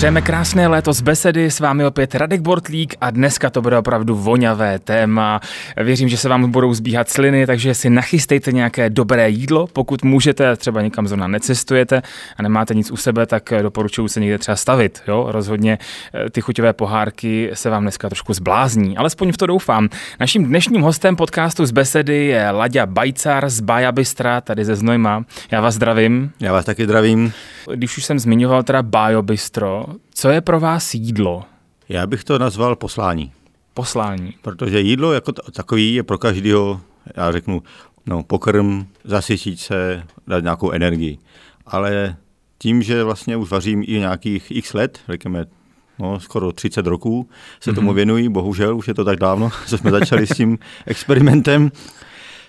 Přejeme krásné léto z besedy, s vámi opět Radek Bortlík a dneska to bude opravdu voňavé téma. Věřím, že se vám budou zbíhat sliny, takže si nachystejte nějaké dobré jídlo, pokud můžete, třeba někam zrovna necestujete a nemáte nic u sebe, tak doporučuji se někde třeba stavit. Jo? Rozhodně eh, ty chuťové pohárky se vám dneska trošku zblázní, alespoň v to doufám. Naším dnešním hostem podcastu z besedy je Laďa Bajcar z Baja Bystra, tady ze Znojma. Já vás zdravím. Já vás taky zdravím. Když už jsem zmiňoval teda Bajo Bistro, co je pro vás jídlo? Já bych to nazval poslání. Poslání. Protože jídlo jako takový je pro každého, já řeknu, no, pokrm, zasytit se, dát nějakou energii. Ale tím, že vlastně už vařím i nějakých x let, řekněme no, skoro 30 roků se mm-hmm. tomu věnují, bohužel, už je to tak dávno, co jsme začali s tím experimentem,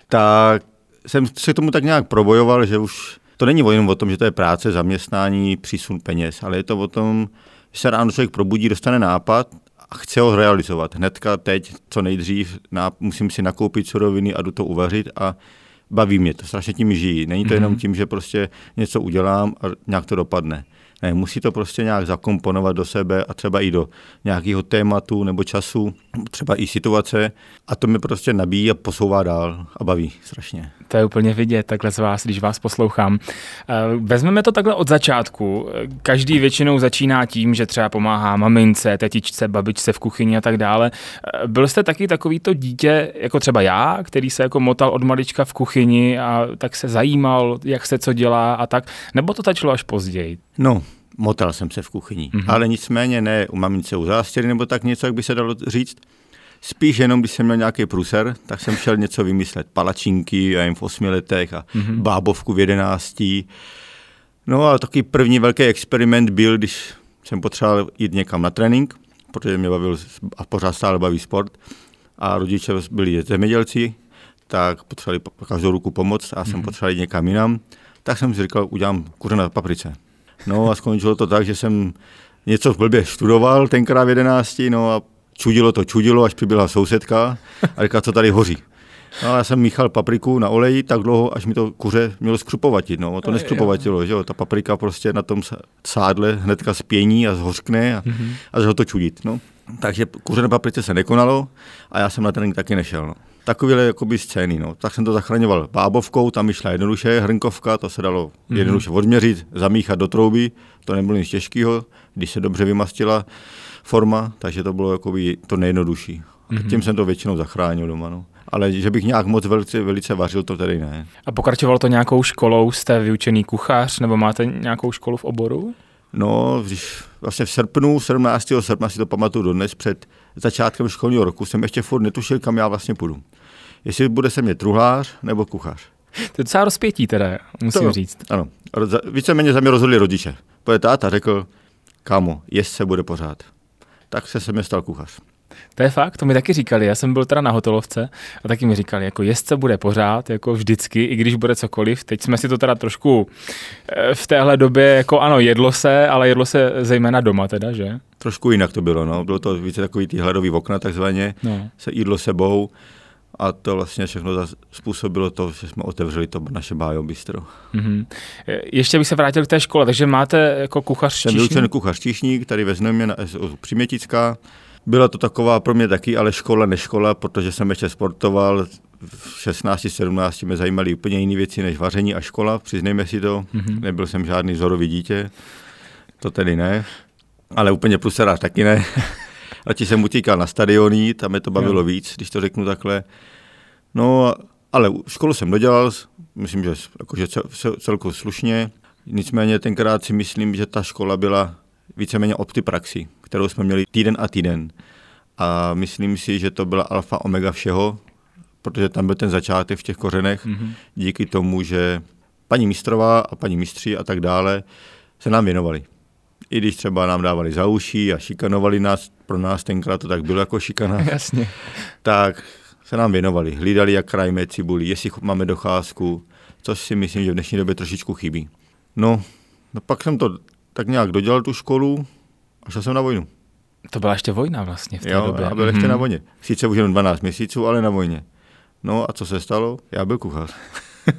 tak jsem se tomu tak nějak probojoval, že už to není jenom o tom, že to je práce, zaměstnání, přísun peněz, ale je to o tom, že se ráno člověk probudí, dostane nápad a chce ho realizovat. Hnedka teď, co nejdřív, musím si nakoupit suroviny a jdu to uvařit a baví mě to, strašně tím žijí. Není to mm-hmm. jenom tím, že prostě něco udělám a nějak to dopadne. Ne, musí to prostě nějak zakomponovat do sebe a třeba i do nějakého tématu nebo času, třeba i situace a to mi prostě nabíjí a posouvá dál a baví strašně. To je úplně vidět takhle z vás, když vás poslouchám. Eh, vezmeme to takhle od začátku. Každý většinou začíná tím, že třeba pomáhá mamince, tetičce, babičce v kuchyni a tak dále. Eh, byl jste taky takovýto dítě, jako třeba já, který se jako motal od malička v kuchyni a tak se zajímal, jak se co dělá a tak, nebo to začalo až později? No, motal jsem se v kuchyni, mm-hmm. ale nicméně ne u mamince u zástěry nebo tak něco, jak by se dalo říct. Spíš jenom, když jsem měl nějaký pruser, tak jsem šel něco vymyslet. Palačinky, já jim v osmi letech a mm-hmm. bábovku v jedenácti. No a taky první velký experiment byl, když jsem potřeboval jít někam na trénink, protože mě bavil a pořád stále baví sport. A rodiče byli zemědělci, tak potřebovali každou ruku pomoct a jsem mm-hmm. potřeboval jít někam jinam. Tak jsem si říkal, udělám kuře na paprice. No a skončilo to tak, že jsem něco v blbě študoval tenkrát v jedenácti, no a čudilo to čudilo, až přibyla sousedka a říká, co tady hoří. No a já jsem míchal papriku na oleji tak dlouho, až mi to kuře mělo skrupovatit. No, to neskrupovatilo, že jo. Ta paprika prostě na tom sádle hnedka spění a zhořkne a, mm-hmm. a začalo to čudit. No. Takže kuře na paprice se nekonalo a já jsem na trénink taky nešel. No. Takovéhle jakoby scény. No. Tak jsem to zachraňoval bábovkou, tam šla jednoduše, hrnkovka, to se dalo mm-hmm. jednoduše odměřit, zamíchat do trouby, to nebylo nic těžkého, když se dobře vymastila forma, takže to bylo jakoby to nejjednodušší. Mm-hmm. Tím jsem to většinou zachránil doma. No. Ale že bych nějak moc velice, velice vařil, to tedy ne. A pokračovalo to nějakou školou? Jste vyučený kuchař nebo máte nějakou školu v oboru? No, když vlastně v srpnu, 17. srpna si to pamatuju dodnes, před začátkem školního roku jsem ještě furt netušil, kam já vlastně půjdu. Jestli bude se mě truhlář nebo kuchař. To je docela rozpětí teda, musím to, říct. Ano, víceméně za mě rozhodli rodiče. Protože táta řekl, kámo, jest se bude pořád. Tak se se mě stal kuchař. To je fakt, to mi taky říkali. Já jsem byl teda na hotelovce a taky mi říkali, jako jezdce bude pořád, jako vždycky, i když bude cokoliv. Teď jsme si to teda trošku eh, v téhle době, jako ano, jedlo se, ale jedlo se zejména doma teda, že? Trošku jinak to bylo, no. Bylo to více takový ty hledový okna takzvaně, no. se jídlo sebou a to vlastně všechno způsobilo to, že jsme otevřeli to naše bájo bistro. Mm-hmm. Ještě bych se vrátil k té škole, takže máte jako kuchař Jsem vyučený kuchař číšník, tady ve Znojmě na Přimětická. Byla to taková pro mě taky, ale škola, neškola, protože jsem ještě sportoval. V 16, 17 mě zajímaly úplně jiné věci než vaření a škola, přiznejme si to. Mm-hmm. Nebyl jsem žádný vzorový dítě, to tedy ne. Ale úplně pluserář taky ne. Radši jsem utíkal na stadiony, tam mě to bavilo jo. víc, když to řeknu takhle. No, ale školu jsem dodělal, myslím, že jakože cel, celku slušně. Nicméně tenkrát si myslím, že ta škola byla víceméně od ty praxi, kterou jsme měli týden a týden. A myslím si, že to byla alfa omega všeho, protože tam byl ten začátek v těch kořenech, mm-hmm. díky tomu, že paní mistrová a paní mistři a tak dále se nám věnovali. I když třeba nám dávali za uší a šikanovali nás, pro nás tenkrát to tak bylo jako šikana, Jasně. tak se nám věnovali. Hlídali, jak krajíme cibuli, jestli máme docházku, což si myslím, že v dnešní době trošičku chybí. No, no pak jsem to tak nějak dodělal tu školu a šel jsem na vojnu. To byla ještě vojna vlastně v té jo, době. já byl mm-hmm. ještě na vojně. Sice už jenom 12 měsíců, ale na vojně. No a co se stalo? Já byl kuchař.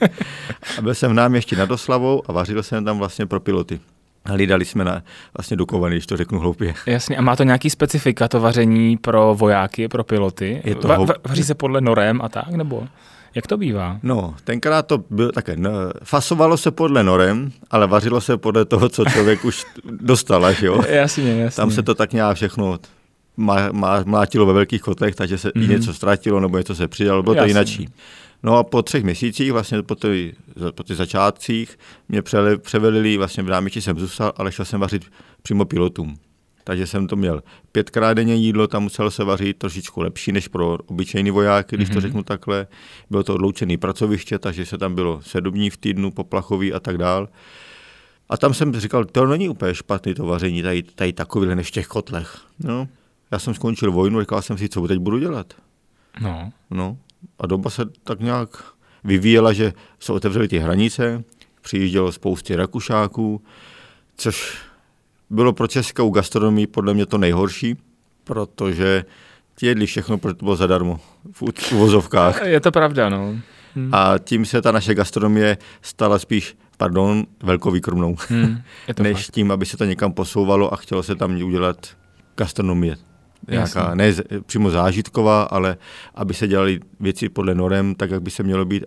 a byl jsem v náměstí nad Oslavou a vařil jsem tam vlastně pro piloty. Hlídali jsme na vlastně dukovaný, když to řeknu hloupě. Jasně, a má to nějaký specifika, to vaření pro vojáky, pro piloty? Je to Va- va- vaří se podle norem a tak, nebo jak to bývá? No, tenkrát to bylo také, no, fasovalo se podle norem, ale vařilo se podle toho, co člověk už dostal, až jo. Jasně, jasně. Tam se to tak nějak všechno má, má, mlátilo ve velkých kotlech, takže se mm-hmm. i něco ztratilo nebo něco se přidalo, bylo to Jasně. jinačí. No a po třech měsících, vlastně po, ty, po těch začátcích, mě přele, převelili, vlastně v náměstí jsem zůstal, ale šel jsem vařit přímo pilotům. Takže jsem to měl pětkrát denně jídlo, tam muselo se vařit trošičku lepší než pro obyčejný vojáky, když to řeknu takhle. Bylo to odloučené pracoviště, takže se tam bylo sedm dní v týdnu, poplachový a tak dál. A tam jsem říkal, to není úplně špatný to vaření, tady, tady takovýhle než v těch kotlech. No, já jsem skončil vojnu, říkal jsem si, co teď budu dělat. No, No, a doba se tak nějak vyvíjela, že se otevřely ty hranice, přijíždělo spousty Rakušáků, což bylo pro českou gastronomii podle mě to nejhorší, protože ti jedli všechno, protože to bylo zadarmo v uvozovkách. je to pravda, no. Hmm. A tím se ta naše gastronomie stala spíš, pardon, velkovýkrmnou, Hmm, než fakt. tím, aby se to někam posouvalo a chtělo se tam udělat gastronomie. Nějaká, ne přímo zážitková, ale aby se dělaly věci podle norem, tak, jak by se mělo být.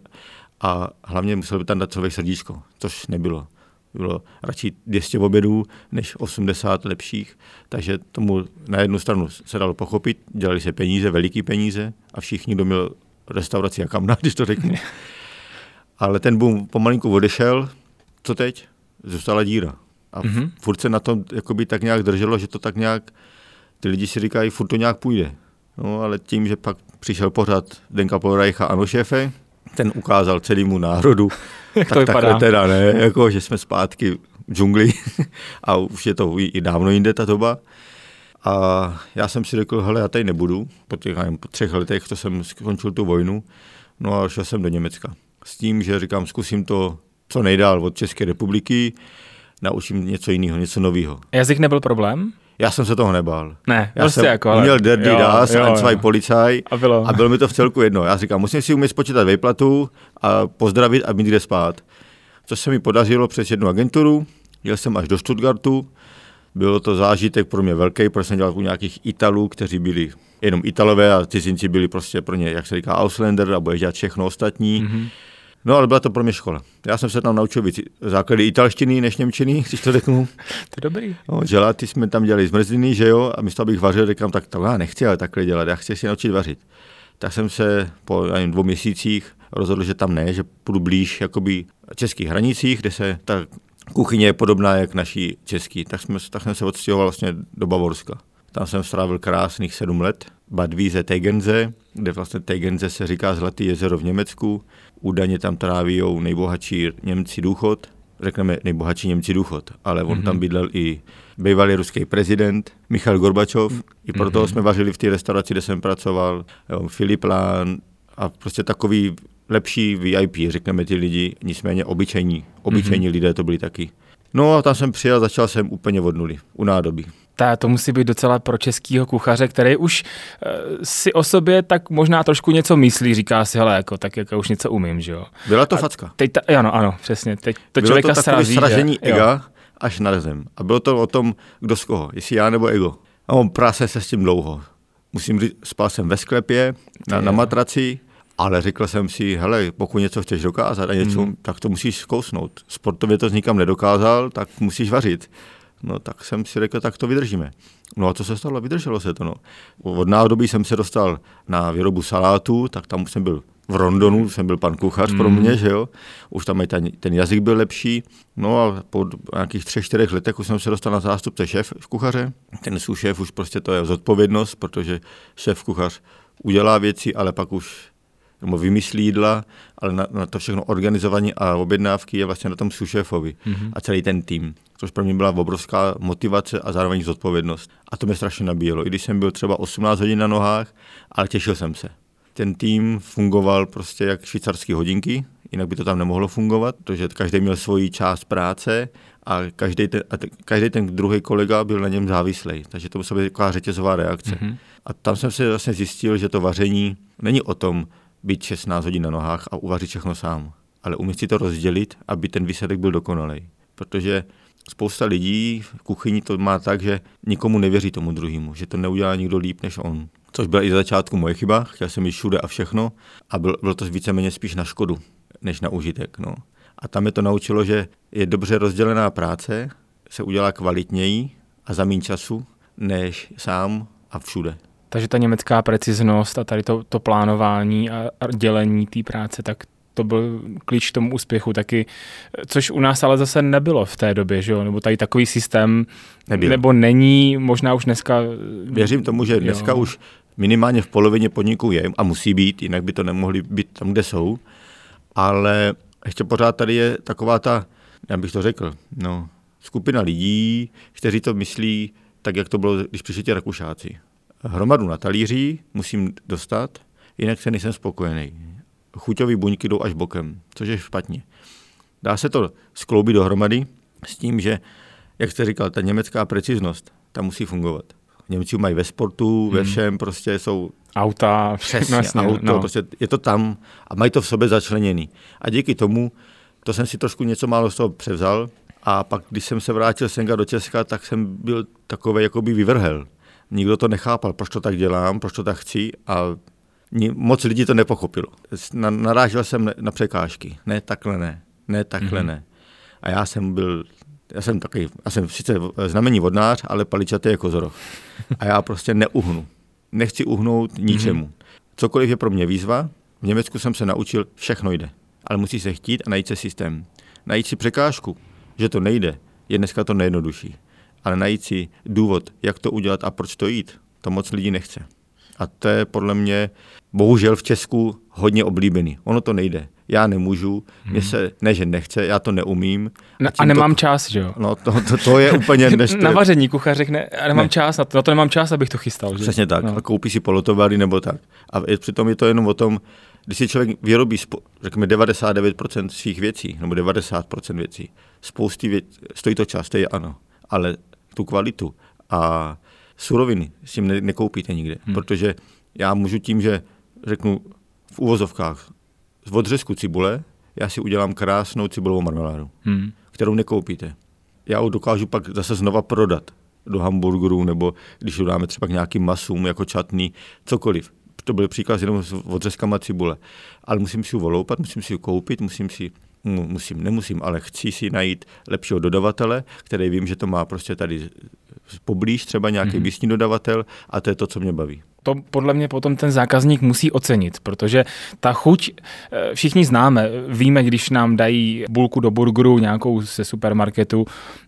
A hlavně musel by tam dát člověk srdíčko, což nebylo. Bylo radši 200 obědů, než 80 lepších. Takže tomu na jednu stranu se dalo pochopit, dělali se peníze, veliký peníze a všichni, kdo měl restauraci a kamna, když to řeknu. Ale ten boom pomalinku odešel. Co teď? Zůstala díra. A Mhm. mm-hmm. furt se na tom jakoby tak nějak drželo, že to tak nějak, ty lidi si říkají, furt to nějak půjde. No, ale tím, že pak přišel pořád Denka Polrajcha, ano šéfe, ten ukázal celému národu, Jak to tak vypadá? takhle teda ne, jako, že jsme zpátky v džungli a už je to i, dávno jinde ta doba. A já jsem si řekl, hele, já tady nebudu, po těch, nevím, po třech letech, co jsem skončil tu vojnu, no a šel jsem do Německa. S tím, že říkám, zkusím to co nejdál od České republiky, naučím něco jiného, něco nového. Jazyk nebyl problém? Já jsem se toho nebál. Ne, Já prostě jsem jako, ale- uměl der die jo, das, jo, zwei jo. Polizei A bylo. a bylo mi to v celku jedno. Já říkám, musím si umět spočítat vejplatu a pozdravit a mít kde spát. Což se mi podařilo přes jednu agenturu, jel jsem až do Stuttgartu, bylo to zážitek pro mě velký, protože jsem dělal u nějakých Italů, kteří byli jenom Italové a cizinci byli prostě pro ně, jak se říká, Ausländer a bude dělat všechno ostatní. Mm-hmm. No ale byla to pro mě škola. Já jsem se tam naučil víc základy italštiny než němčiny, když to řeknu. To je dobrý. No, želaty jsme tam dělali zmrzliny, že jo, a místo abych vařil, říkám, tak to já nechci ale takhle dělat, já chci si naučit vařit. Tak jsem se po nevím, dvou měsících rozhodl, že tam ne, že půjdu blíž jakoby českých hranicích, kde se ta kuchyně je podobná jak naší český. Tak, jsme, tak jsem se odstěhoval vlastně do Bavorska. Tam jsem strávil krásných sedm let. Bad Wiese Tegernsee, kde vlastně Tegernsee se říká Zlatý jezero v Německu. Údajně tam tráví nejbohatší Němci důchod, řekneme nejbohatší Němci důchod, ale on mm-hmm. tam bydlel i bývalý ruský prezident Michal Gorbačov. I proto mm-hmm. jsme vařili v té restauraci, kde jsem pracoval, jo, Filip Lán a prostě takový lepší VIP, řekneme ty lidi, nicméně obyčejní, obyčejní mm-hmm. lidé to byli taky. No a tam jsem přijel, začal jsem úplně od nuly, u nádobí. Ta, to musí být docela pro českýho kuchaře, který už uh, si o sobě tak možná trošku něco myslí, říká si, hele, jako, tak jak já už něco umím, že jo. Byla to facka. Teď ta, ano, ano, přesně. Teď to Bylo člověka to srazí. sražení že? Jo. ega až na zem. A bylo to o tom, kdo z koho, jestli já nebo ego. A on práce se s tím dlouho. Musím říct, spal jsem ve sklepě, na, na matraci, ale řekl jsem si, hele, pokud něco chceš dokázat a něco, mm. tak to musíš zkousnout. Sportově to nikam nedokázal, tak musíš vařit. No tak jsem si řekl, tak to vydržíme. No a co se stalo? Vydrželo se to. No. Od nádobí jsem se dostal na výrobu salátu, tak tam jsem byl v Rondonu, jsem byl pan kuchař mm. pro mě, že jo. Už tam i ten, ten jazyk byl lepší. No a po nějakých třech, čtyřech letech už jsem se dostal na zástupce šéf kuchaře. Ten šéf už prostě to je zodpovědnost, protože šéf kuchař udělá věci, ale pak už nebo vymyslí jídla, ale na, na to všechno organizování a objednávky je vlastně na tom sušéfovi mm-hmm. a celý ten tým. Což pro mě byla obrovská motivace a zároveň zodpovědnost. A to mě strašně nabíjelo. I když jsem byl třeba 18 hodin na nohách, ale těšil jsem se. Ten tým fungoval prostě jak švýcarské hodinky, jinak by to tam nemohlo fungovat, protože každý měl svoji část práce a každý ten, a každý ten druhý kolega byl na něm závislý. Takže to musela být taková řetězová reakce. Mm-hmm. A tam jsem se vlastně zjistil, že to vaření není o tom, být 16 hodin na nohách a uvařit všechno sám. Ale umět si to rozdělit, aby ten výsledek byl dokonalý. Protože spousta lidí v kuchyni to má tak, že nikomu nevěří tomu druhému, že to neudělá nikdo líp než on. Což byla i za začátku moje chyba, chtěl jsem jít všude a všechno a byl, bylo to víceméně spíš na škodu, než na užitek. No. A tam je to naučilo, že je dobře rozdělená práce, se udělá kvalitněji a za méně času, než sám a všude. Takže ta německá preciznost a tady to, to plánování a, dělení té práce, tak to byl klíč k tomu úspěchu taky, což u nás ale zase nebylo v té době, že jo? nebo tady takový systém Nebyl. nebo není, možná už dneska... Věřím tomu, že dneska jo. už minimálně v polovině podniků je a musí být, jinak by to nemohli být tam, kde jsou, ale ještě pořád tady je taková ta, já bych to řekl, no, skupina lidí, kteří to myslí tak, jak to bylo, když přišli ti Rakušáci. Hromadu na talíří musím dostat, jinak se nejsem spokojený. Chuťové buňky jdou až bokem, což je špatně. Dá se to skloubit dohromady s tím, že, jak jste říkal, ta německá preciznost, ta musí fungovat. Němci mají ve sportu, ve hmm. všem, prostě jsou auta, všechno jasně, auto, no. prostě je to tam a mají to v sobě začleněný. A díky tomu, to jsem si trošku něco málo z toho převzal a pak, když jsem se vrátil Senga do Česka, tak jsem byl takový jakoby vyvrhel. Nikdo to nechápal, proč to tak dělám, proč to tak chci a moc lidí to nepochopilo. Narážel jsem na překážky. Ne, takhle ne. Ne, takhle mm-hmm. ne. A já jsem byl, já jsem takový, já jsem sice znamení vodnář, ale paličatý jako zoroch. A já prostě neuhnu. Nechci uhnout ničemu. Mm-hmm. Cokoliv je pro mě výzva, v Německu jsem se naučil, všechno jde. Ale musí se chtít a najít se systém. Najít si překážku, že to nejde, je dneska to nejjednodušší. Ale najít si důvod, jak to udělat a proč to jít, to moc lidí nechce. A to je podle mě bohužel v Česku hodně oblíbený. Ono to nejde. Já nemůžu, mě hmm. se, ne že nechce, já to neumím. A, a nemám to, čas, že jo? No to, to, to je úplně... Než na vaření kuchař řekne, a nemám ne. čas, na to, na to nemám čas, abych to chystal. Že? Přesně tak, no. a koupí si polotovary nebo tak. A je, přitom je to jenom o tom, když si člověk vyrobí, řekněme, 99% svých věcí, nebo 90% věcí, spousty věcí, stojí to čas, to je ano, ale tu kvalitu a suroviny s tím ne, nekoupíte nikde, hmm. protože já můžu tím, že řeknu v uvozovkách z odřezku cibule, já si udělám krásnou cibulovou marmeládu, hmm. kterou nekoupíte. Já ho dokážu pak zase znova prodat do hamburgerů, nebo když dáme třeba k nějakým masům, jako čatný, cokoliv. To byl příklad jenom s odřezkama cibule. Ale musím si ji voloupat, musím si ji koupit, musím si musím, nemusím, ale chci si najít lepšího dodavatele, který vím, že to má prostě tady poblíž, třeba nějaký mm-hmm. místní dodavatel a to je to, co mě baví to podle mě potom ten zákazník musí ocenit, protože ta chuť eh, všichni známe. Víme, když nám dají bulku do burgeru nějakou ze supermarketu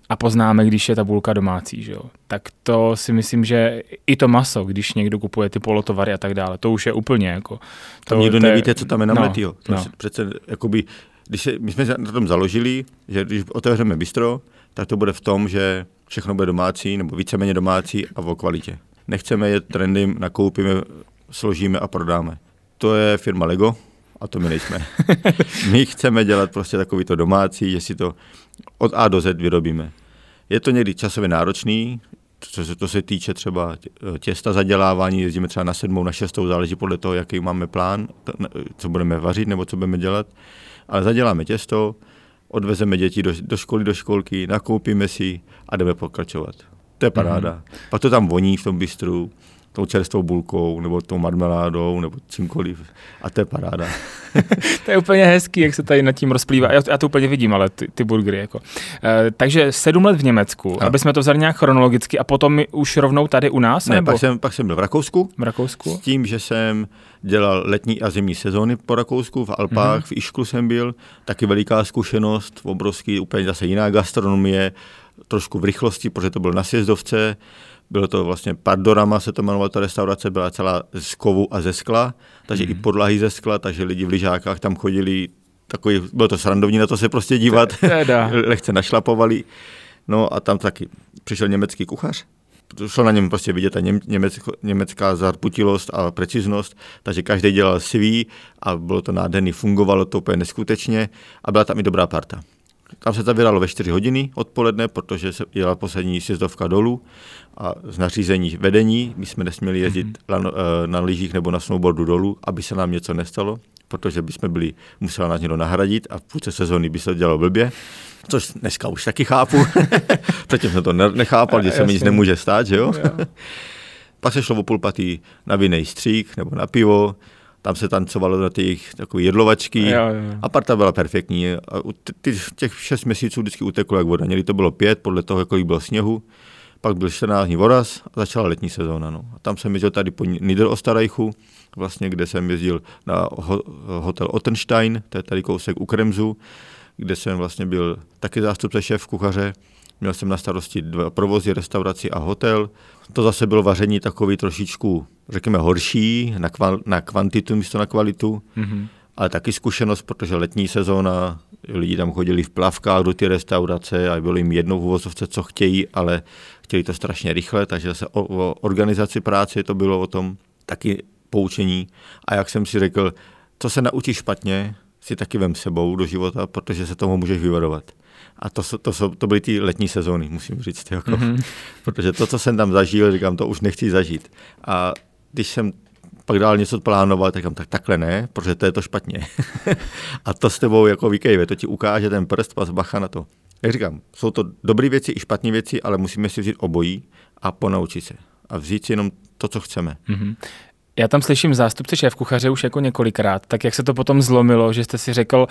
a poznáme, když je ta bulka domácí. Že jo? Tak to si myslím, že i to maso, když někdo kupuje ty polotovary a tak dále, to už je úplně jako... To, to nikdo to je, nevíte, co tam je na no, To no. přece jakoby když se, my jsme na tom založili, že když otevřeme bistro, tak to bude v tom, že všechno bude domácí, nebo víceméně domácí a o kvalitě. Nechceme jet trendy, nakoupíme, složíme a prodáme. To je firma Lego a to my nejsme. my chceme dělat prostě takový to domácí, že si to od A do Z vyrobíme. Je to někdy časově náročný, co se, to se týče třeba těsta zadělávání, jezdíme třeba na sedmou, na šestou, záleží podle toho, jaký máme plán, co budeme vařit nebo co budeme dělat ale zaděláme těsto, odvezeme děti do, do školy, do školky, nakoupíme si a jdeme pokračovat. To je paráda. Mm-hmm. Pak to tam voní v tom bistru, tou čerstvou bulkou, nebo tou marmeládou, nebo čímkoliv. A to je paráda. to je úplně hezký, jak se tady nad tím rozplývá. Já, já to úplně vidím, ale ty, ty burgery. Jako. E, takže sedm let v Německu, a. aby jsme to vzali nějak chronologicky a potom už rovnou tady u nás? Ne, nebo? Pak, jsem, pak jsem byl v Rakousku. V Rakousku. S tím, že jsem dělal letní a zimní sezóny po Rakousku, v Alpách, mm-hmm. v Išklu jsem byl, taky veliká zkušenost, obrovský, úplně zase jiná gastronomie, trošku v rychlosti, protože to byl na sjezdovce, bylo to vlastně Pardorama, se to jmenovalo, ta restaurace byla celá z kovu a ze skla, takže mm. i podlahy ze skla, takže lidi v lyžákách tam chodili, takový, bylo to srandovní na to se prostě dívat, lehce našlapovali. No a tam taky přišel německý kuchař, šlo na něm prostě vidět ta německo, německá zarputilost a preciznost, takže každý dělal svý a bylo to nádherný, fungovalo to úplně neskutečně a byla tam i dobrá parta. Tam se to vydalo ve 4 hodiny odpoledne, protože se jela poslední sjezdovka dolů a z nařízení vedení, my jsme nesměli jezdit mm-hmm. na, na lyžích nebo na snowboardu dolů, aby se nám něco nestalo, protože bychom byli, musela nás někdo nahradit a v půlce sezóny by se to dělalo blbě, což dneska už taky chápu. Předtím jsem to nechápal, že se mi nic nemůže stát, že jo? Pak se šlo o půl patý na vinný střík nebo na pivo, tam se tancovalo na těch takové jedlovačky jo, jo. a parta byla perfektní. A ty, těch šest měsíců vždycky uteklo jak voda. Někdy to bylo pět, podle toho, kolik bylo sněhu. Pak byl 14 dní voraz a začala letní sezóna. No. A tam jsem jezdil tady po Niederostarajchu, vlastně, kde jsem jezdil na ho, hotel Ottenstein, to je tady kousek u Kremzu, kde jsem vlastně byl taky zástupce šéf kuchaře. Měl jsem na starosti dva provozy, restauraci a hotel. To zase bylo vaření takový trošičku, řekněme, horší, na, kval, na kvantitu místo na kvalitu, mm-hmm. ale taky zkušenost, protože letní sezóna, lidi tam chodili v plavkách do ty restaurace a bylo jim jednou v uvozovce, co chtějí, ale chtěli to strašně rychle, takže zase o, o organizaci práce to bylo o tom taky poučení. A jak jsem si řekl, co se naučíš špatně, si taky vem sebou do života, protože se tomu můžeš vyvarovat. A to, to, to, to byly ty letní sezóny, musím říct. Jako. Mm-hmm. Protože to, co jsem tam zažil, říkám, to už nechci zažít. A když jsem pak dál něco plánoval, tak říkám, tak takhle ne, protože to je to špatně. a to s tebou jako vykejve, to ti ukáže ten prst, pas bacha na to. Jak říkám, jsou to dobré věci i špatné věci, ale musíme si vzít obojí a ponaučit se. A vzít si jenom to, co chceme. Mm-hmm. Já tam slyším zástupce šéf kuchaře už jako několikrát, tak jak se to potom zlomilo, že jste si řekl,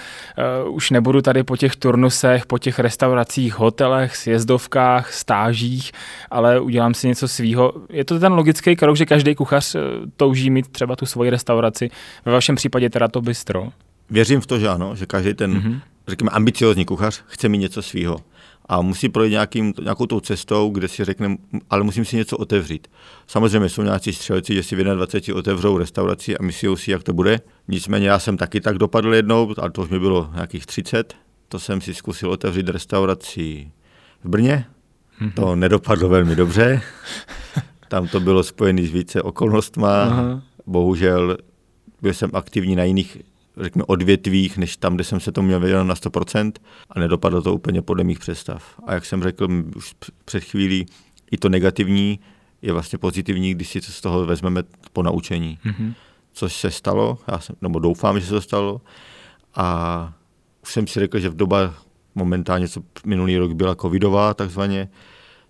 uh, už nebudu tady po těch turnusech, po těch restauracích, hotelech, sjezdovkách, stážích, ale udělám si něco svýho. Je to ten logický krok, že každý kuchař uh, touží mít třeba tu svoji restauraci, ve vašem případě teda to bistro? Věřím v to, že ano, že každý ten, mm-hmm. řekněme, ambiciozní kuchař chce mít něco svýho a musí projít nějakým, nějakou tou cestou, kde si řekne, ale musím si něco otevřít. Samozřejmě jsou nějací střelci, že si v 21 otevřou restauraci a myslí si, jak to bude. Nicméně já jsem taky tak dopadl jednou, ale to už mi bylo nějakých 30. To jsem si zkusil otevřít restauraci v Brně. Mm-hmm. To nedopadlo velmi dobře. Tam to bylo spojené s více okolnostma. Aha. Bohužel byl jsem aktivní na jiných řekněme, odvětvích, než tam, kde jsem se to měl vědět na 100% a nedopadlo to úplně podle mých představ. A jak jsem řekl už před chvílí, i to negativní je vlastně pozitivní, když si z toho vezmeme po naučení. Mm-hmm. Což se stalo, já jsem, nebo doufám, že se to stalo. A už jsem si řekl, že v doba momentálně, co minulý rok byla covidová takzvaně,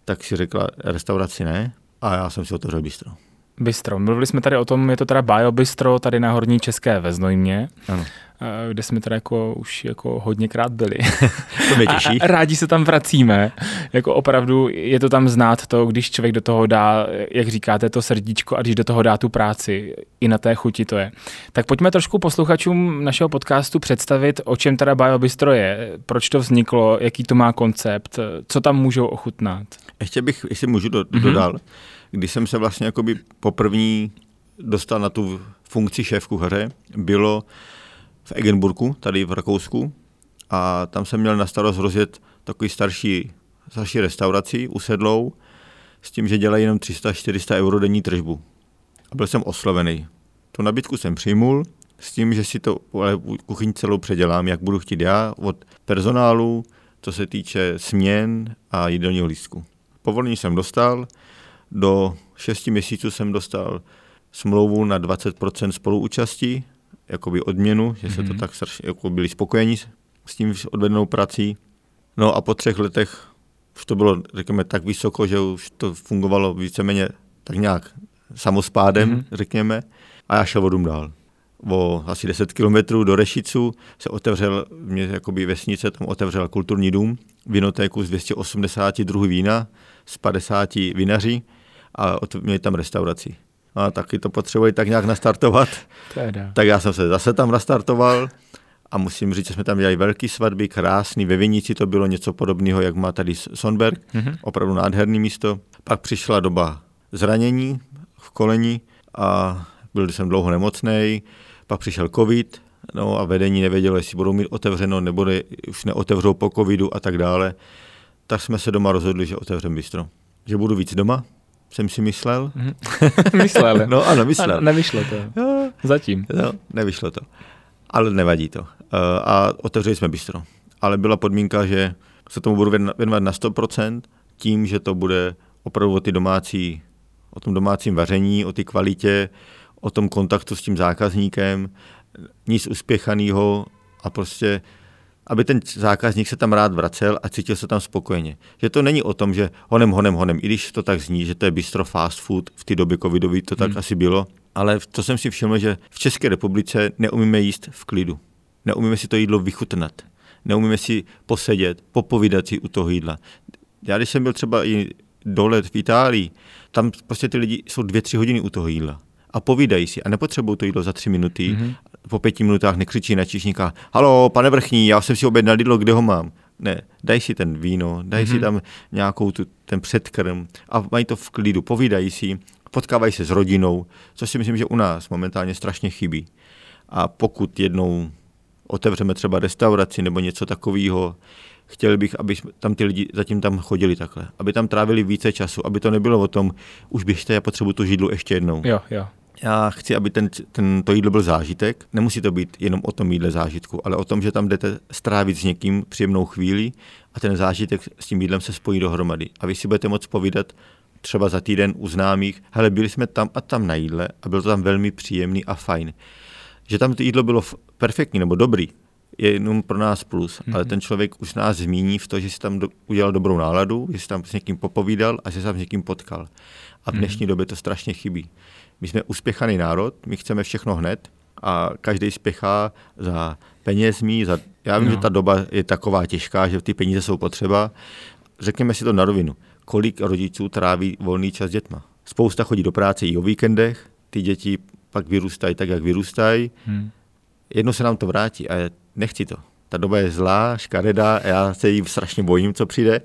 tak si řekla restauraci ne a já jsem si otevřel bistro. Bistro. Mluvili jsme tady o tom, je to teda Bio Bistro tady na Horní České ve Znojmě. Ano eh, kde jsme teda jako už jako hodněkrát byli. to mě těší. A rádi se tam vracíme. Jako opravdu je to tam znát to, když člověk do toho dá, jak říkáte, to srdíčko a když do toho dá tu práci, i na té chuti to je. Tak pojďme trošku posluchačům našeho podcastu představit, o čem teda Bio Bistro je, proč to vzniklo, jaký to má koncept, co tam můžou ochutnat. Ještě bych, jestli můžu do, mm-hmm. dodal, když jsem se vlastně jakoby poprvní dostal na tu funkci šéf kuchaře, bylo v Egenburgu, tady v Rakousku, a tam jsem měl na starost rozjet takový starší, starší restauraci usedlou, s tím, že dělají jenom 300-400 euro denní tržbu. A byl jsem oslovený. Tu nabídku jsem přijmul s tím, že si to kuchyň celou předělám, jak budu chtít já, od personálu, co se týče směn a jídelního lístku. Povolení jsem dostal, do 6 měsíců jsem dostal smlouvu na 20% spoluúčastí, jakoby odměnu, že se mm-hmm. to mhm. tak strašně, jako byli spokojení s tím odvedenou prací. No a po třech letech už to bylo, řekněme, tak vysoko, že už to fungovalo víceméně tak nějak samospádem, mm-hmm. řekněme, a já šel vodům dál. O asi 10 kilometrů do Rešicu se otevřel, mě jakoby vesnice, tam otevřel kulturní dům, vinotéku z 280 druhů vína, z 50 vinaří a měli tam restauraci. A taky to potřebovali tak nějak nastartovat. Teda. Tak já jsem se zase tam nastartoval a musím říct, že jsme tam dělali velký svatby, krásný. Ve Vinici to bylo něco podobného, jak má tady Sonberg, mm-hmm. opravdu nádherný místo. Pak přišla doba zranění v koleni a byl jsem dlouho nemocný. Pak přišel covid, no a vedení nevědělo, jestli budou mít otevřeno, nebo už neotevřou po covidu a tak dále. Tak jsme se doma rozhodli, že otevřeme bistro. Že budu víc doma, jsem si myslel. Mm-hmm. myslel. no ano, myslel. A nevyšlo to. Jo. Zatím. No, nevyšlo to. Ale nevadí to. Uh, a otevřeli jsme bistro. ale byla podmínka, že se tomu budu věnovat na 100%, tím, že to bude opravdu o ty domácí, o tom domácím vaření, o ty kvalitě, o tom kontaktu s tím zákazníkem, nic uspěchaného a prostě aby ten zákazník se tam rád vracel a cítil se tam spokojeně. Že to není o tom, že honem, honem, honem, i když to tak zní, že to je bistro fast food, v té době covidový to tak hmm. asi bylo, ale to jsem si všiml, že v České republice neumíme jíst v klidu. Neumíme si to jídlo vychutnat. Neumíme si posedět, popovídat si u toho jídla. Já když jsem byl třeba i dole v Itálii, tam prostě ty lidi jsou dvě, tři hodiny u toho jídla a povídají si a nepotřebují to jídlo za tři minuty. Mm-hmm. Po pěti minutách nekřičí na číšníka, halo, pane vrchní, já jsem si objednal jídlo, kde ho mám? Ne, daj si ten víno, daj mm-hmm. si mhm. tam nějakou tu, ten předkrm a mají to v klidu, povídají si, potkávají se s rodinou, což si myslím, že u nás momentálně strašně chybí. A pokud jednou otevřeme třeba restauraci nebo něco takového, chtěl bych, aby tam ty lidi zatím tam chodili takhle, aby tam trávili více času, aby to nebylo o tom, už běžte, já potřebuji tu židlu ještě jednou. Jo, jo. Já chci, aby ten, ten, to jídlo byl zážitek. Nemusí to být jenom o tom jídle zážitku, ale o tom, že tam jdete strávit s někým příjemnou chvíli a ten zážitek s tím jídlem se spojí dohromady. A vy si budete moct povídat třeba za týden u známých, hele, byli jsme tam a tam na jídle a bylo to tam velmi příjemný a fajn. Že tam to jídlo bylo perfektní nebo dobrý, je jenom pro nás plus, mm-hmm. ale ten člověk už nás zmíní v to, že si tam do, udělal dobrou náladu, že si tam s někým popovídal a že se tam s někým potkal. A v mhm. dnešní mm-hmm. době to strašně chybí. My jsme uspěchaný národ, my chceme všechno hned a každý spěchá za penězmi, za, já vím, no. že ta doba je taková těžká, že ty peníze jsou potřeba. Řekněme si to na rovinu. Kolik rodičů tráví volný čas s dětma? Spousta chodí do práce i o víkendech, ty děti pak vyrůstají tak, jak vyrůstají. Hmm. Jedno se nám to vrátí a nechci to. Ta doba je zlá, škaredá, já se jí strašně bojím, co přijde.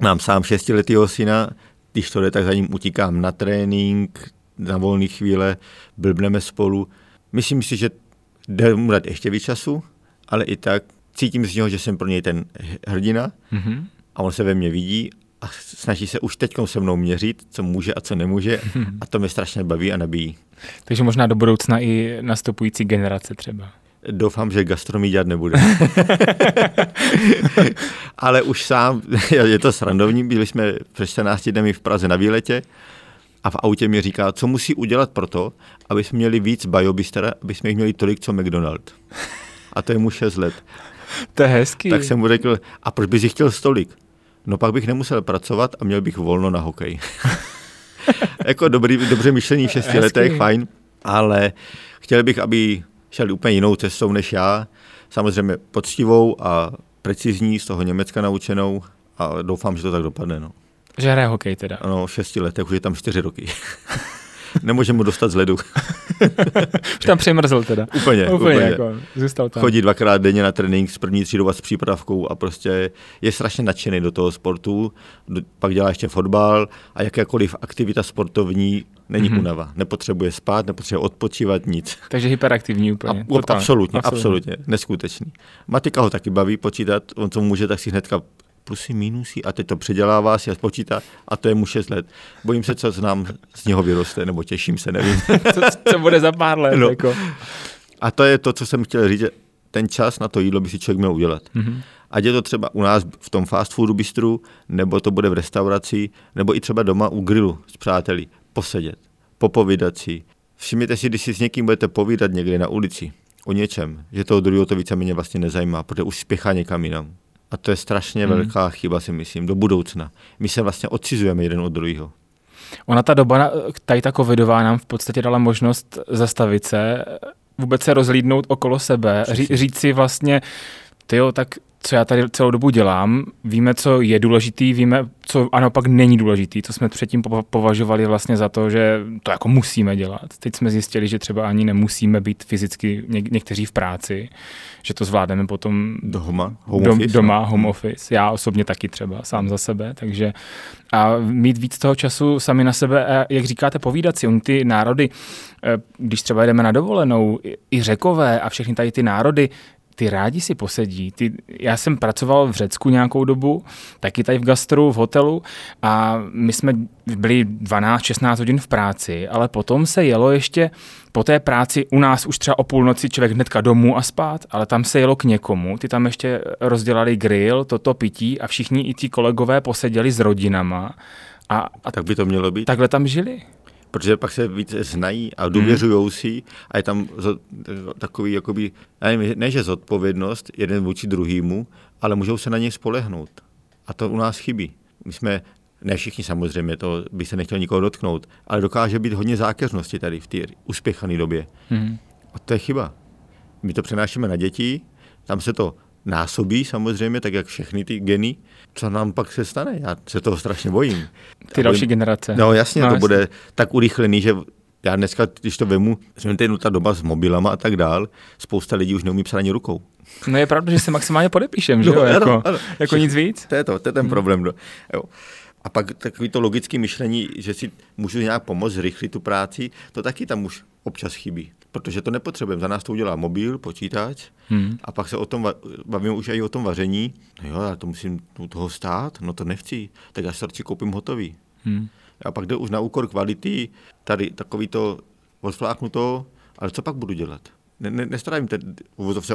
Mám sám šestiletýho syna, když to jde, tak za ním utíkám na trénink, na volné chvíle, blbneme spolu. Myslím si, že jde mu dát ještě víc času, ale i tak cítím z něho, že jsem pro něj ten hrdina mm-hmm. a on se ve mně vidí a snaží se už teď se mnou měřit, co může a co nemůže a to mě strašně baví a nabíjí. Takže možná do budoucna i nastupující generace třeba. Doufám, že gastronomii dělat nebude. Ale už sám, je to srandovní, byli jsme před 14 dny v Praze na výletě a v autě mi říká, co musí udělat pro to, aby jsme měli víc biobistera, aby jsme jich měli tolik, co McDonald. A to je mu 6 let. To je hezký. Tak jsem mu řekl, a proč bys jich chtěl stolik? No pak bych nemusel pracovat a měl bych volno na hokej. jako dobrý, dobře myšlení v šesti letech, fajn, ale chtěl bych, aby šel úplně jinou cestou než já. Samozřejmě poctivou a precizní, z toho Německa naučenou a doufám, že to tak dopadne. No. Že hraje hokej teda. Ano, v šesti letech, už je tam čtyři roky. Nemůže mu dostat z ledu. Už tam přemrzl teda. Úplně, úplně. úplně. Jako, zůstal tam. Chodí dvakrát denně na trénink s první třídou a s přípravkou a prostě je strašně nadšený do toho sportu. Pak dělá ještě fotbal a jakékoliv aktivita sportovní není mm-hmm. unava. Nepotřebuje spát, nepotřebuje odpočívat, nic. Takže hyperaktivní úplně. A, absolutně, absolutně, absolutně, neskutečný. Matika ho taky baví počítat, on to může, tak si hnedka plusy, minusy a teď to předělává si a spočítá a to je mu 6 let. Bojím se, co z nám z něho vyroste, nebo těším se, nevím. co, co bude za pár let. No. Jako. A to je to, co jsem chtěl říct, že ten čas na to jídlo by si člověk měl udělat. Mm-hmm. Ať je to třeba u nás v tom fast foodu bistru, nebo to bude v restauraci, nebo i třeba doma u grilu s přáteli. Posedět, popovídat si. Všimněte si, když si s někým budete povídat někde na ulici o něčem, že toho druhého to víceméně vlastně nezajímá, protože už spěchá někam jinam. A to je strašně hmm. velká chyba, si myslím, do budoucna. My se vlastně odcizujeme jeden od druhého. Ona ta doba, tady ta covidová nám v podstatě dala možnost zastavit se, vůbec se rozlídnout okolo sebe, ří, říct si vlastně, tyjo, tak co já tady celou dobu dělám, víme, co je důležitý, víme, co a naopak není důležitý, co jsme předtím považovali vlastně za to, že to jako musíme dělat. Teď jsme zjistili, že třeba ani nemusíme být fyzicky něk- někteří v práci, že to zvládneme potom doma, home dom, office, doma, no. home office. Já osobně taky třeba, sám za sebe, takže a mít víc toho času sami na sebe, jak říkáte, povídat si, oni ty národy, eh, když třeba jdeme na dovolenou, i řekové a všechny tady ty národy, ty rádi si posedí. Ty, já jsem pracoval v Řecku nějakou dobu, taky tady v gastru, v hotelu a my jsme byli 12-16 hodin v práci, ale potom se jelo ještě po té práci u nás už třeba o půlnoci člověk hnedka domů a spát, ale tam se jelo k někomu, ty tam ještě rozdělali grill, toto pití a všichni i ti kolegové poseděli s rodinama. A, a tak by to mělo být? Takhle tam žili protože pak se více znají a důvěřují hmm. si a je tam takový, jakoby, nevím, ne že zodpovědnost jeden vůči druhému, ale můžou se na něj spolehnout. A to u nás chybí. My jsme, ne všichni samozřejmě, to by se nechtěl nikoho dotknout, ale dokáže být hodně zákeřnosti tady v té uspěchané době. Hmm. A to je chyba. My to přenášíme na děti, tam se to násobí samozřejmě, tak jak všechny ty geny. Co nám pak se stane? Já se toho strašně bojím. Ty další bojím, generace. No jasně, no, to jasně. bude tak urychlený, že já dneska, když to vemu, jsem tady ta doba s mobilama a tak dál, spousta lidí už neumí psát ani rukou. No je pravda, že se maximálně podepíšem, že no, jo? Jako, ano, ano. jako nic víc. To je to, to je ten hmm. problém. No. Jo. A pak takový to logické myšlení, že si můžu nějak pomoct zrychlit tu práci, to taky tam už občas chybí protože to nepotřebujeme. Za nás to udělá mobil, počítač hmm. a pak se o tom bavíme už i o tom vaření. No jo, ale to musím u toho stát, no to nechci, tak já si koupím hotový. Hmm. A pak jde už na úkor kvality, tady takový to odfláknuto, ale co pak budu dělat? ne, ne, nestrávím ten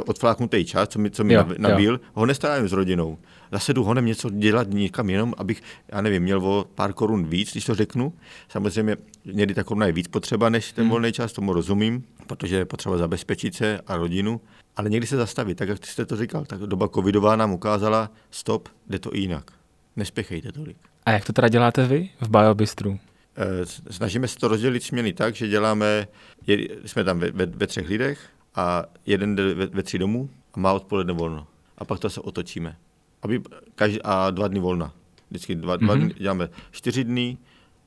odfláknutý čas, co mi, co mi jo, nabil, jo. ho nestrávím s rodinou. Zase jdu honem něco dělat někam jenom, abych, já nevím, měl o pár korun víc, když to řeknu. Samozřejmě někdy ta koruna je víc potřeba než ten hmm. volný čas, tomu rozumím, protože je potřeba zabezpečit se a rodinu, ale někdy se zastavit, tak jak jste to říkal, tak doba covidová nám ukázala, stop, jde to jinak. Nespěchejte tolik. A jak to teda děláte vy v Biobistru? Eh, snažíme se to rozdělit směny tak, že děláme, jsme tam ve, ve, ve třech lidech a jeden jde ve, ve tři domů a má odpoledne volno. A pak to se otočíme. Aby každý, a dva dny volna. Vždycky dva, mm-hmm. dva mhm. dny, děláme čtyři dny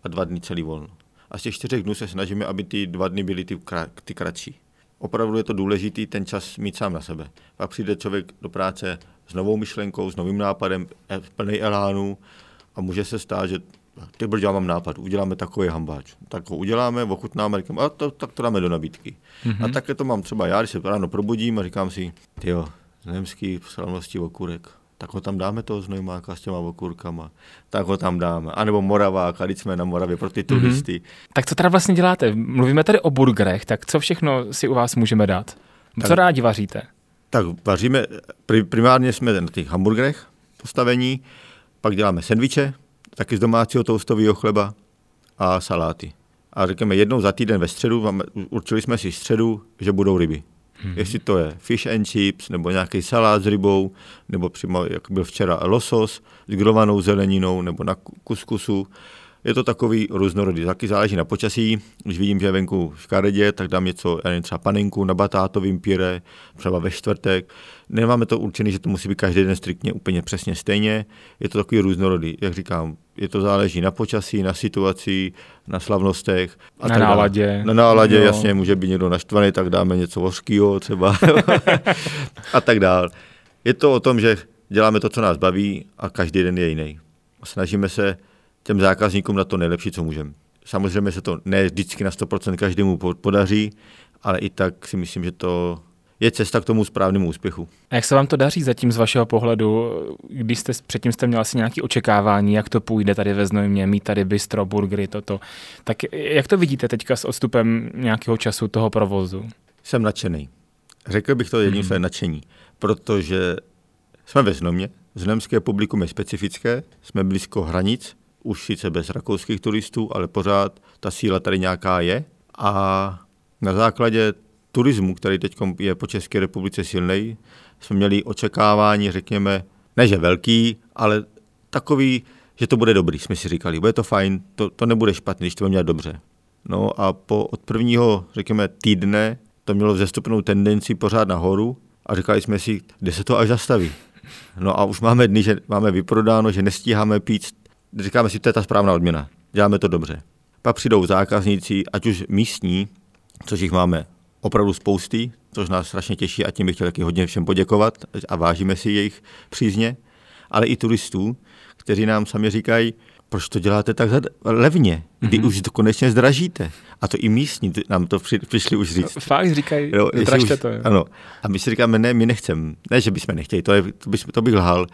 a dva dny celý volno. A z těch čtyřech dnů se snažíme, aby ty dva dny byly ty, ty kratší. Opravdu je to důležitý ten čas mít sám na sebe. Pak přijde člověk do práce s novou myšlenkou, s novým nápadem, e, plný elánu a může se stát, že ty já mám nápad, uděláme takový hambáč. Tak ho uděláme, ochutnáme, říkám, a to, tak to dáme do nabídky. Mm-hmm. A také to mám třeba já, když se ráno probudím a říkám si, jo, nemský slavnosti okurek, tak ho tam dáme toho znojmáka s těma okurkama, tak ho tam dáme. A nebo Moravák, a jsme na Moravě pro ty mhm. turisty. Mm-hmm. Tak co teda vlastně děláte? Mluvíme tady o burgerech, tak co všechno si u vás můžeme dát? Co tak, rádi vaříte? Tak vaříme, primárně jsme na těch hamburgerech postavení, pak děláme sendviče, taky z domácího toustového chleba a saláty. A řekněme jednou za týden ve středu, určili jsme si středu, že budou ryby. Hmm. Jestli to je fish and chips, nebo nějaký salát s rybou, nebo přímo, jak byl včera, losos s grovanou zeleninou, nebo na kuskusu. Je to takový různorodý, taky záleží na počasí. Když vidím, že je venku škaredě, tak dám něco, já nevím, třeba paninku na batátovým píre, třeba ve čtvrtek. Nemáme to určené, že to musí být každý den striktně úplně přesně stejně. Je to takový různorodý, jak říkám, je to záleží na počasí, na situaci, na slavnostech. A na náladě. Na náladě, jo. jasně, může být někdo naštvaný, tak dáme něco hořkého třeba a tak dál. Je to o tom, že děláme to, co nás baví a každý den je jiný. Snažíme se těm zákazníkům na to nejlepší, co můžeme. Samozřejmě se to ne vždycky na 100% každému podaří, ale i tak si myslím, že to je cesta k tomu správnému úspěchu. A jak se vám to daří zatím z vašeho pohledu, když jste předtím jste měl asi nějaké očekávání, jak to půjde tady ve Znojmě, mít tady bistro, burgery, toto. Tak jak to vidíte teďka s odstupem nějakého času toho provozu? Jsem nadšený. Řekl bych to jedním hmm. své nadšení, protože jsme ve Znojmě, Znojemské publikum je specifické, jsme blízko hranic, už sice bez rakouských turistů, ale pořád ta síla tady nějaká je. A na základě turismu, který teď je po České republice silný, jsme měli očekávání, řekněme, ne že velký, ale takový, že to bude dobrý, jsme si říkali, bude to fajn, to, to nebude špatný, když to bude dělat dobře. No a po, od prvního, řekněme, týdne to mělo vzestupnou tendenci pořád nahoru a říkali jsme si, kde se to až zastaví. No a už máme dny, že máme vyprodáno, že nestíháme pít říkáme si, to je ta správná odměna, děláme to dobře. Pak přijdou zákazníci, ať už místní, což jich máme opravdu spousty, což nás strašně těší a tím bych chtěl taky hodně všem poděkovat a vážíme si jejich přízně, ale i turistů, kteří nám sami říkají, proč to děláte tak levně, kdy mm-hmm. už to konečně zdražíte. A to i místní nám to při, přišli už říct. Fakt říkají, jo, už, to. Jo. Ano. A my si říkáme, ne, my nechceme. Ne, že bychom nechtěli, to, je, to, by, to bych lhal.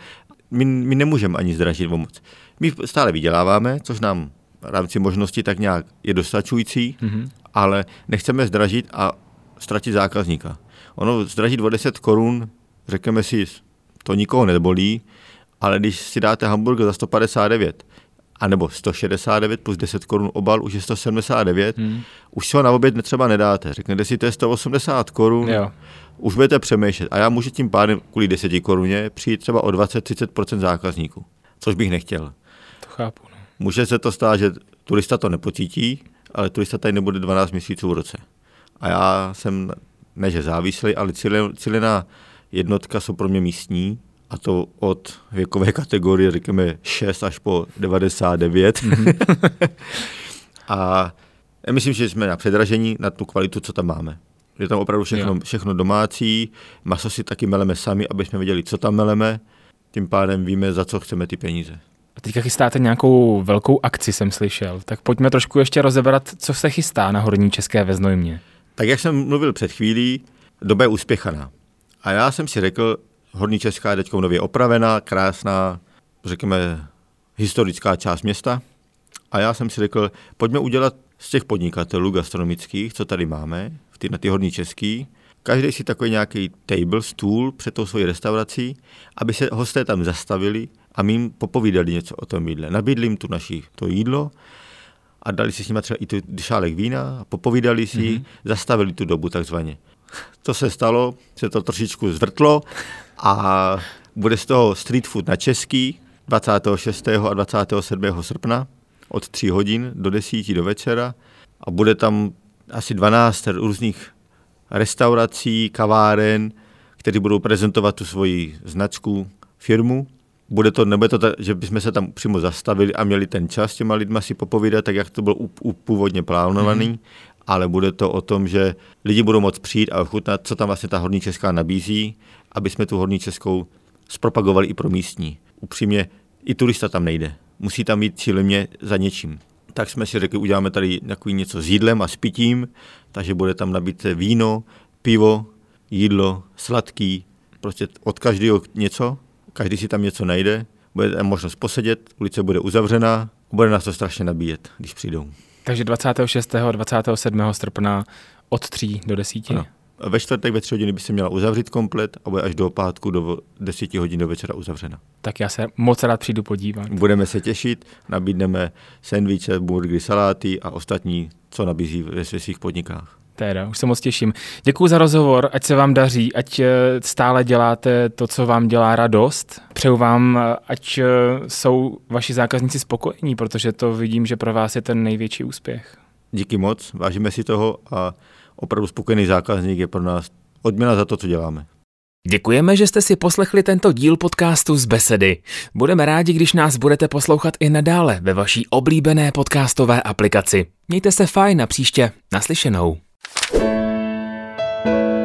My, my nemůžeme ani zdražit moc. My stále vyděláváme, což nám v rámci možnosti tak nějak je dostačující, mm-hmm. ale nechceme zdražit a ztratit zákazníka. Ono zdražit o 10 korun, řekneme si, to nikoho nebolí, ale když si dáte hamburger za 159, anebo 169 plus 10 korun obal, už je 179, hmm. už si ho na oběd třeba nedáte. Řeknete si, to je 180 korun, už budete přemýšlet. A já můžu tím pádem kvůli 10 koruně přijít třeba o 20-30% zákazníků, což bych nechtěl. Chápu. No. Může se to stát, že turista to nepocítí, ale turista tady nebude 12 měsíců v roce. A já jsem, ne že závislý, ale cílená jednotka jsou pro mě místní, a to od věkové kategorie, řekněme 6 až po 99. Mm-hmm. a já myslím, že jsme na předražení na tu kvalitu, co tam máme. Je tam opravdu všechno, všechno domácí, maso si taky meleme sami, aby jsme věděli, co tam meleme, tím pádem víme, za co chceme ty peníze. Teďka chystáte nějakou velkou akci, jsem slyšel. Tak pojďme trošku ještě rozebrat, co se chystá na Horní České ve Znojmě. Tak jak jsem mluvil před chvílí, doba je uspěchaná. A já jsem si řekl, Horní Česká je teď nově opravená, krásná, řekněme, historická část města. A já jsem si řekl, pojďme udělat z těch podnikatelů gastronomických, co tady máme, v ty, na ty Horní Český, každý si takový nějaký table, stůl před tou svojí restaurací, aby se hosté tam zastavili a my jim popovídali něco o tom jídle. Nabídli jim tu naši to jídlo a dali si s nimi třeba i tu šálek vína, popovídali si, mm-hmm. zastavili tu dobu takzvaně. To se stalo, se to trošičku zvrtlo a bude z toho street food na český 26. a 27. srpna od 3 hodin do 10 do večera a bude tam asi 12 různých restaurací, kaváren, které budou prezentovat tu svoji značku, firmu. Bude to, nebude to tak, že bychom se tam přímo zastavili a měli ten čas těma lidma si popovídat, tak jak to bylo původně plánovaný, mm ale bude to o tom, že lidi budou moct přijít a ochutnat, co tam vlastně ta Horní Česká nabízí, aby jsme tu Horní Českou zpropagovali i pro místní. Upřímně, i turista tam nejde. Musí tam jít cílemě za něčím. Tak jsme si řekli, uděláme tady takový něco s jídlem a s pitím, takže bude tam nabídce víno, pivo, jídlo, sladký, prostě od každého něco, každý si tam něco najde, bude tam možnost posedět, ulice bude uzavřená, bude nás to strašně nabíjet, když přijdou. Takže 26. a 27. srpna od 3 do 10. Ano. Ve čtvrtek ve 3 hodiny by se měla uzavřít komplet a bude až do pátku do 10 hodin do večera uzavřena. Tak já se moc rád přijdu podívat. Budeme se těšit, nabídneme sendviče, burgery, saláty a ostatní, co nabízí ve svých podnikách. Teda, už se moc těším. Děkuji za rozhovor, ať se vám daří, ať eh, stále děláte to, co vám dělá radost. Přeju vám, eh, ať eh, jsou vaši zákazníci spokojení, protože to vidím, že pro vás je ten největší úspěch. Díky moc, vážíme si toho a opravdu spokojený zákazník je pro nás odměna za to, co děláme. Děkujeme, že jste si poslechli tento díl podcastu z Besedy. Budeme rádi, když nás budete poslouchat i nadále ve vaší oblíbené podcastové aplikaci. Mějte se fajn a příště naslyšenou. Música